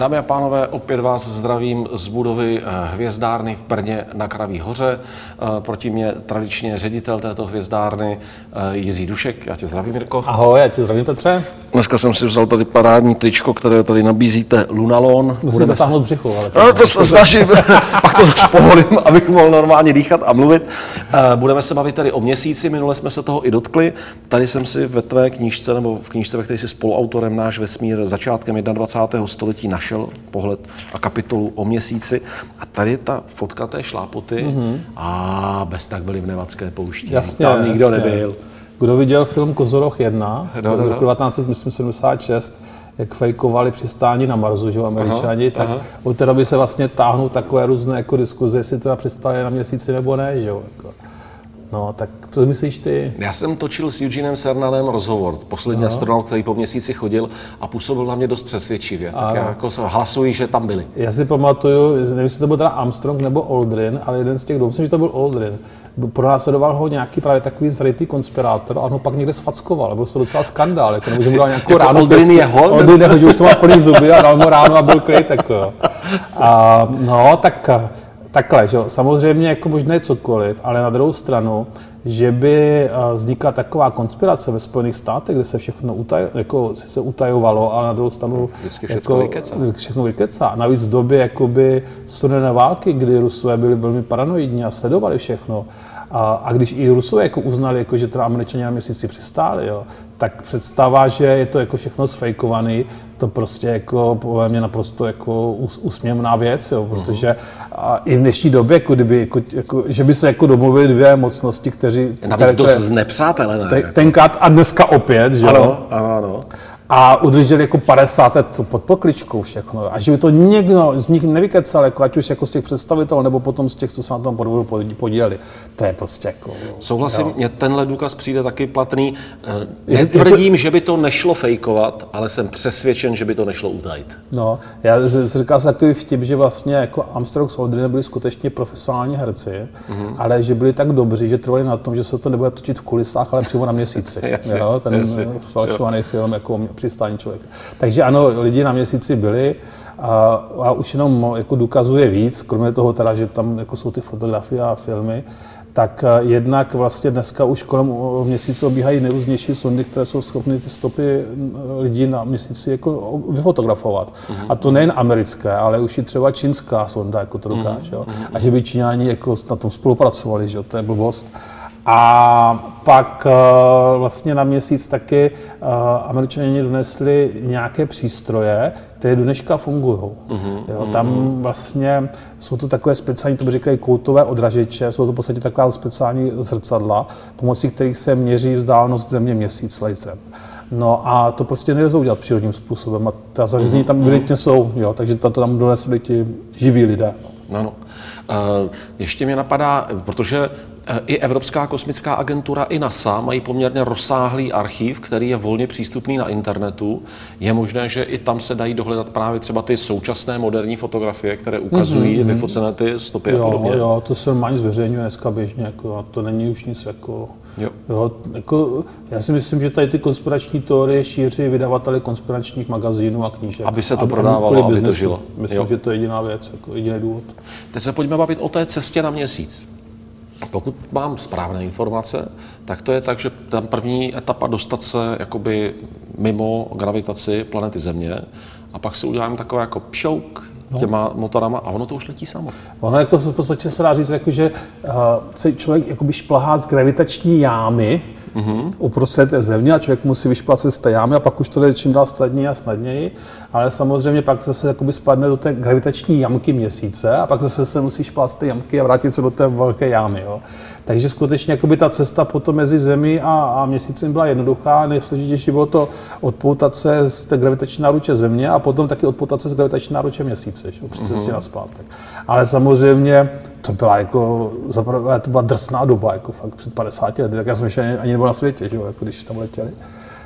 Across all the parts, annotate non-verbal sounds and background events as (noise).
Dámy a pánové, opět vás zdravím z budovy eh, hvězdárny v Brně na Kraví hoře. Eh, proti mě tradičně ředitel této hvězdárny eh, Jiří Dušek. Já tě zdravím, Mirko. Ahoj, já tě zdravím, Petře. Dneska jsem si vzal tady parádní tričko, které tady nabízíte, Lunalon. Musíš zatáhnout břicho, ale... No, to se snažím, (laughs) pak to zase poholím, abych mohl normálně dýchat a mluvit. Budeme se bavit tady o měsíci, minule jsme se toho i dotkli. Tady jsem si ve tvé knížce, nebo v knížce, ve které jsi spoluautorem náš vesmír začátkem 21. století našel pohled a kapitolu o měsíci. A tady ta fotka té šlápoty mm-hmm. a bez tak byli v Nevadské poušti. Jasně, Tam nikdo jasně. nebyl. Kdo viděl film Kozoroch 1 No, no, roku 1976, jak fejkovali přistání na Marsu, že jo, američani, Aha, tak aha. od té doby se vlastně táhnou takové různé jako diskuze, jestli teda přistáli na měsíci nebo ne, že jo. Jako. No, tak co myslíš ty? Já jsem točil s Eugenem Cernanem rozhovor, poslední astronaut, který po měsíci chodil a působil na mě dost přesvědčivě. Tak já jako se hlasuji, že tam byli. Já si pamatuju, nevím, jestli to byl teda Armstrong nebo Aldrin, ale jeden z těch dvou, myslím, že to byl Aldrin. Pronásledoval ho nějaký právě takový zrytý konspirátor a on ho pak někde sfackoval. Byl to docela skandál, jako, nebo že mu dal nějakou Jako ránu. Aldrin je hol? Aldrin je, už to má plný zuby a dal mu ránu a byl klid. Jako. jo. A, no, tak takhle, že jo. samozřejmě jako možné cokoliv, ale na druhou stranu, že by eh, vznikla taková konspirace ve Spojených státech, kde se všechno utaj, jako se utajovalo a na druhou stranu Vždycky všecko jako, vykecá. všechno vykecá. Navíc v době jakoby studené války, kdy Rusové byli velmi paranoidní a sledovali všechno, a, a když i Rusové jako uznali, jako, že teda Američané na měsíci přistáli, jo, tak představa, že je to jako všechno sfejkovaný, to prostě jako podle mě naprosto jako úsměvná věc, jo, protože a i v dnešní době, jako kdyby, jako, jako, že by se jako domluvili dvě mocnosti, kteří... Navíc dost znepřátelené. te- tenkrát a dneska opět, že jo? Ano, ano, ano. a udrželi jako 50 let pod pokličkou všechno. A že by to někdo z nich nevykecal, jako ať už jako z těch představitelů, nebo potom z těch, co se na tom podvodu podí- podíleli. To je prostě jako... Souhlasím, mně tenhle důkaz přijde taky platný. Eh, Je- je to- Netvrdím, že by to nešlo fejkovat, ale jsem přesvědčen, že by to nešlo utajit. No, já říkal jsem takový vtip, že vlastně jako Armstrong s Aldrin byli skutečně profesionální herci, mm-hmm. ale že byli tak dobří, že trvali na tom, že se to nebude točit v kulisách, ale přímo na měsíci. (laughs) Jasně, jo, ten jasně, falšovaný film jako přistání člověka. Takže ano, lidi na měsíci byli a, a už jenom jako důkazuje víc, kromě toho teda, že tam jako jsou ty fotografie a filmy, tak eh, jednak vlastně dneska už kolem o- měsíce obíhají nejrůznější sondy, které jsou schopny ty stopy mm, lidí na měsíci jako vyfotografovat. A to nejen americké, ale už i třeba čínská sonda jako to dokáže. jo. A že by Číňani jako na tom spolupracovali, že to je blbost. A pak eh, vlastně na měsíc taky eh, američané donesli nějaké přístroje, které do dneška fungují. Jo, tam vlastně jsou to takové speciální, to by říkají koutové odražeče, jsou to v podstatě taková speciální zrcadla, pomocí kterých se měří vzdálenost země měsíc laserem. No a to prostě nelze udělat přírodním způsobem a ta zařízení tam evidentně jsou, jo, takže to tam donesli ti živí lidé. Ano. Eh, Ještě mě napadá, protože i Evropská kosmická agentura, i NASA mají poměrně rozsáhlý archiv, který je volně přístupný na internetu. Je možné, že i tam se dají dohledat právě třeba ty současné moderní fotografie, které ukazují mm-hmm. vyfocené ty stopy a Jo, podobně. jo, to se normálně zveřejňuje dneska běžně, jako, a to není už nic jako... Jo. Jo, jako, já si myslím, že tady ty konspirační teorie šíří vydavateli konspiračních magazínů a knížek. Aby se to A- prodávalo, aby to žilo. Myslím, Jo. že to je jediná věc, jako jediný důvod. Teď se pojďme bavit o té cestě na měsíc. Pokud mám správné informace, tak to je tak, že tam první etapa dostat se jakoby mimo gravitaci planety Země a pak si uděláme takové jako pšouk těma motorama a ono to už letí samo. Ono jako v podstatě se dá říct, jako, že uh, se člověk jakoby šplhá z gravitační jámy mm-hmm. uprostřed té země a člověk musí vyšplacet z té jámy a pak už to jde čím dál snadněji a snadněji, ale samozřejmě pak zase jakoby spadne do té gravitační jamky měsíce a pak zase se musí špát z té jamky a vrátit se do té velké jámy. Jo. Takže skutečně jakoby ta cesta potom mezi zemí a, a měsícem byla jednoduchá, nejsložitější bylo to odpoutat se z té gravitační náruče země a potom taky odpoutat se z gravitační náruče měsíce, že, jo, při cestě mm-hmm. na zpátek. Ale samozřejmě to byla jako, zaprvé to byla drsná doba, jako fakt před 50 lety, tak já jsem ještě ani, ani nebyl na světě, že jo, jako když tam letěli.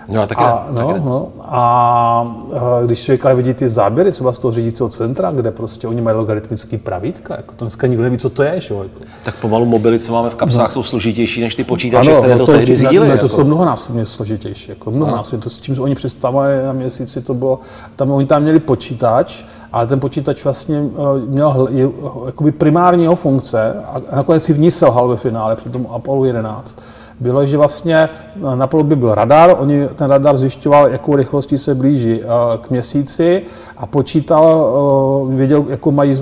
No, a, taky a, ne, no, taky ne. no, a, a když člověk vidí ty záběry třeba z toho řídícího centra, kde prostě oni mají logaritmický pravítka, jako to dneska nikdo neví, co to je, že? Jako. Tak pomalu mobily, co máme v kapsách, jsou složitější než ty počítače, které to, tehdy určitě- řídily. Ne, jako. to jsou mnohonásobně složitější, jako mnohonásobně. To s tím, že oni přistávali na měsíci, to bylo, tam oni tam měli počítač, ale ten počítač vlastně eh, měl eh, jakoby primární jeho funkce a nakonec si v ní selhal ve finále při tom Apollo 11 bylo, že vlastně eh, na palubě byl radar, oni, ten radar zjišťoval, jakou rychlostí se blíží eh, k měsíci a počítal, eh, věděl, jakou mají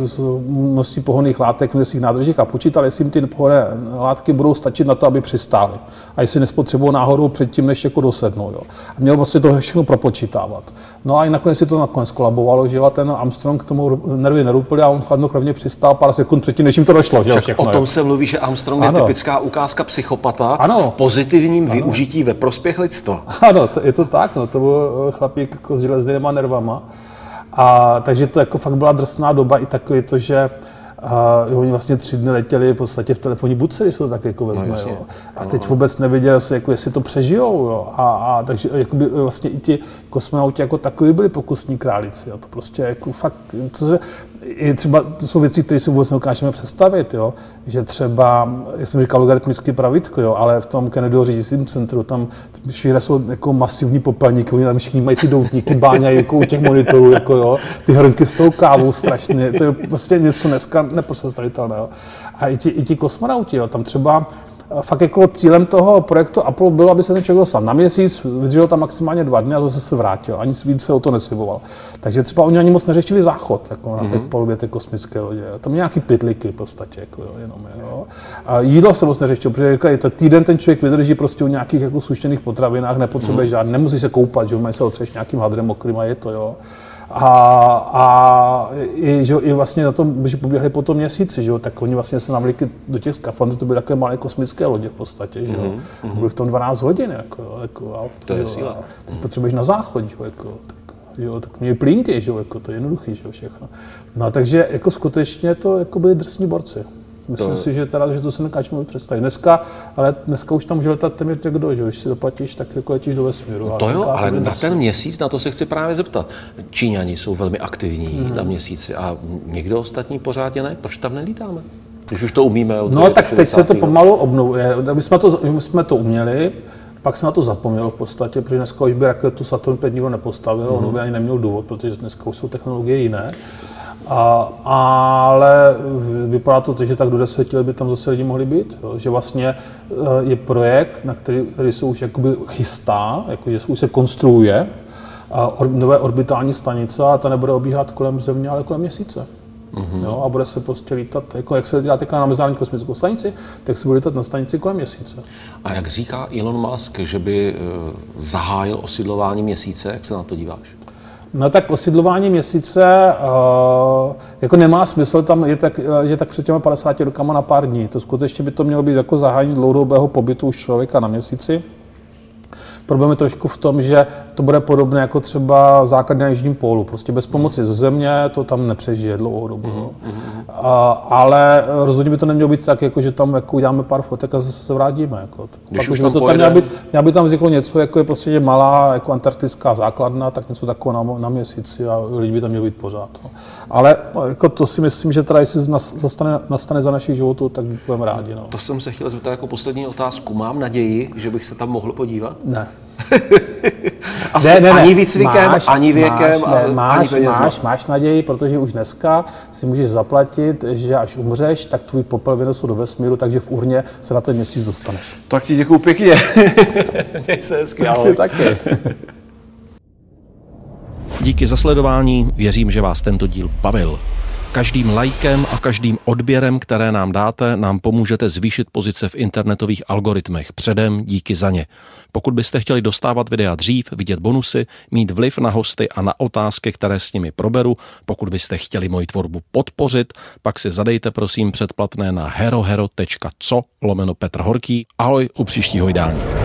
množství pohonných látek v svých nádržích a počítal, jestli jim ty pohonné látky budou stačit na to, aby přistály. A jestli nespotřebují náhodou předtím, než jako dosednou. Jo. A měl vlastně to všechno propočítávat. No a i nakonec si to nakonec kolabovalo, že jo, ten Armstrong k tomu nervy nerupil a on chladnokrevně přistál pár sekund předtím, než jim to došlo. Že jo, všechno, o jo. tom se mluví, že Armstrong je Ano. typická ukázka psychopata Ano. v pozitivním využití ve prospěch lidstva. Ano, to, je to tak, no, to byl eh, chlapík jako s železnýma nervama. A, takže to jako fakt byla drsná doba i takový to, že Uh, oni vlastně tři dny letěli v podstatě v telefonní budce, když se to tak jako vezme. No, jo. A teď vůbec nevěděl, jestli, jako, jestli to přežijou. Jo. A, a, takže jakoby, vlastně i ti kosmonauti jako takový byli pokusní králíci. Jo. To prostě jako fakt, co se, i třeba to jsou věci, které si vůbec nedokážeme představit, jo. že třeba, jak jsem říkal, logaritmický pravítko, jo, ale v tom Kennedyho řídícím centru, tam švíre jsou jako masivní popelníky, oni tam všichni mají ty doutníky, báňají jako u těch monitorů, jako jo, ty hrnky s tou kávou strašně, to je prostě něco dneska nepředstavitelného. A i ti, i ti kosmonauti, jo, tam třeba fakt jako cílem toho projektu Apollo bylo, aby se ten člověk dostal na měsíc, vydržel tam maximálně dva dny a zase se vrátil. Ani víc se o to nesliboval. Takže třeba oni ani moc neřešili záchod jako na té palubě té kosmické lodě. Tam nějaký pytliky v podstatě, jako jo, jenom, jo. A jídlo se moc neřešilo, protože říkali, ten týden ten člověk vydrží prostě u nějakých jako sušených potravinách, nepotřebuje žádný, nemusí se koupat, že mají se otřeš nějakým hadrem mokrým a je to, jo. A, a i, že, i vlastně na tom, že poběhli po tom měsíci, že jo, tak oni vlastně se navlíkli do těch skafandrů, to byly takové malé kosmické lodě v podstatě, že jo. Mm-hmm. Byly v tom 12 hodin, jako, jako a, To je síla. Teď potřebuješ na záchod, že jo, jako, tak, že jo, tak měli plínky, že jo, jako, to je jednoduchý, že jo, všechno. No, takže jako skutečně to jako byli drsní borci. Myslím To- si, že, teda, že to si nekážeme představit. Dneska, ale dneska už tam může letat téměř někdo, že když si doplatíš, tak jako letíš do vesmíru. a To jo, ale na drsní. ten měsíc, na to se chci právě zeptat. Číňani jsou velmi aktivní Mhm. na měsíci a někdo ostatní pořádně ne. Proč tam nelítáme? Když už to umíme. od No tak teď se to 60. pomalu obnovuje. My jsme to, my jsme to uměli, pak se na to zapomnělo v podstatě, protože dneska už by raketu Saturn 5 nikdo nepostavil, mm. on by ani neměl důvod, protože dneska už jsou technologie jiné. A, ale vypadá to, že tak do deseti let by tam zase lidi mohli být. Jo? Že vlastně eh, je projekt, na který, který se už jakoby chystá, jakože už se konstruuje, a or, nové orbitální stanice a ta nebude obíhat kolem Země, ale kolem Měsíce. Mm-hmm. Jo, a bude se prostě lítat, jako jak se dělá teďka na Mezinárodní kosmickou stanici, tak se bude lítat na stanici kolem Měsíce. A jak říká Elon Musk, že by eh, zahájil osidlování měsíce, jak se na to díváš? No tak osidlování měsíce uh, jako nemá smysl tam je tak, je tak před těmi 50 rokama na pár dní. To skutečně by to mělo být jako zahájení dlouhodobého pobytu už člověka na měsíci. Problém je trošku v tom, že to bude podobné jako třeba základ na Jižním pólu. Prostě bez pomoci ze země to tam nepřežije dlouhou dobu. Mm, A, ale rozhodně by to nemělo být tak, jako, že tam jako uděláme pár fotek a zase se vrátíme. Jako. Když Pak už by tam to tam měla být, měla by tam vzniklo něco, jako je prostě malá jako antarktická základna, tak něco takového na, na měsíci a lidi by tam měli být pořád. No. Ale no, jako to si myslím, že teda jestli nas, zastane, nastane za našich životů, tak budeme rádi. No. To jsem se chtěl zeptat jako poslední otázku. Mám naději, že bych se tam mohl podívat? Ne. (laughs) Asi ani výcvikem, ani věkem, máš, ne, ani máš, penězma. máš, máš naději, protože už dneska si můžeš zaplatit, že až umřeš, tak tvůj popel vynesou do vesmíru, takže v urně se na ten měsíc dostaneš. Tak ti děkuju pěkně. (laughs) Měj se hezky, ahoj. (laughs) taky. Díky za sledování, věřím, že vás tento díl bavil. Každým lajkem a každým odběrem, které nám dáte, nám pomůžete zvýšit pozice v internetových algoritmech. Předem díky za ně. Pokud byste chtěli dostávat videa dřív, vidět bonusy, mít vliv na hosty a na otázky, které s nimi proberu, pokud byste chtěli moji tvorbu podpořit, pak si zadejte prosím předplatné na herohero.co lomeno Petr Horký. Ahoj u příštího vydání.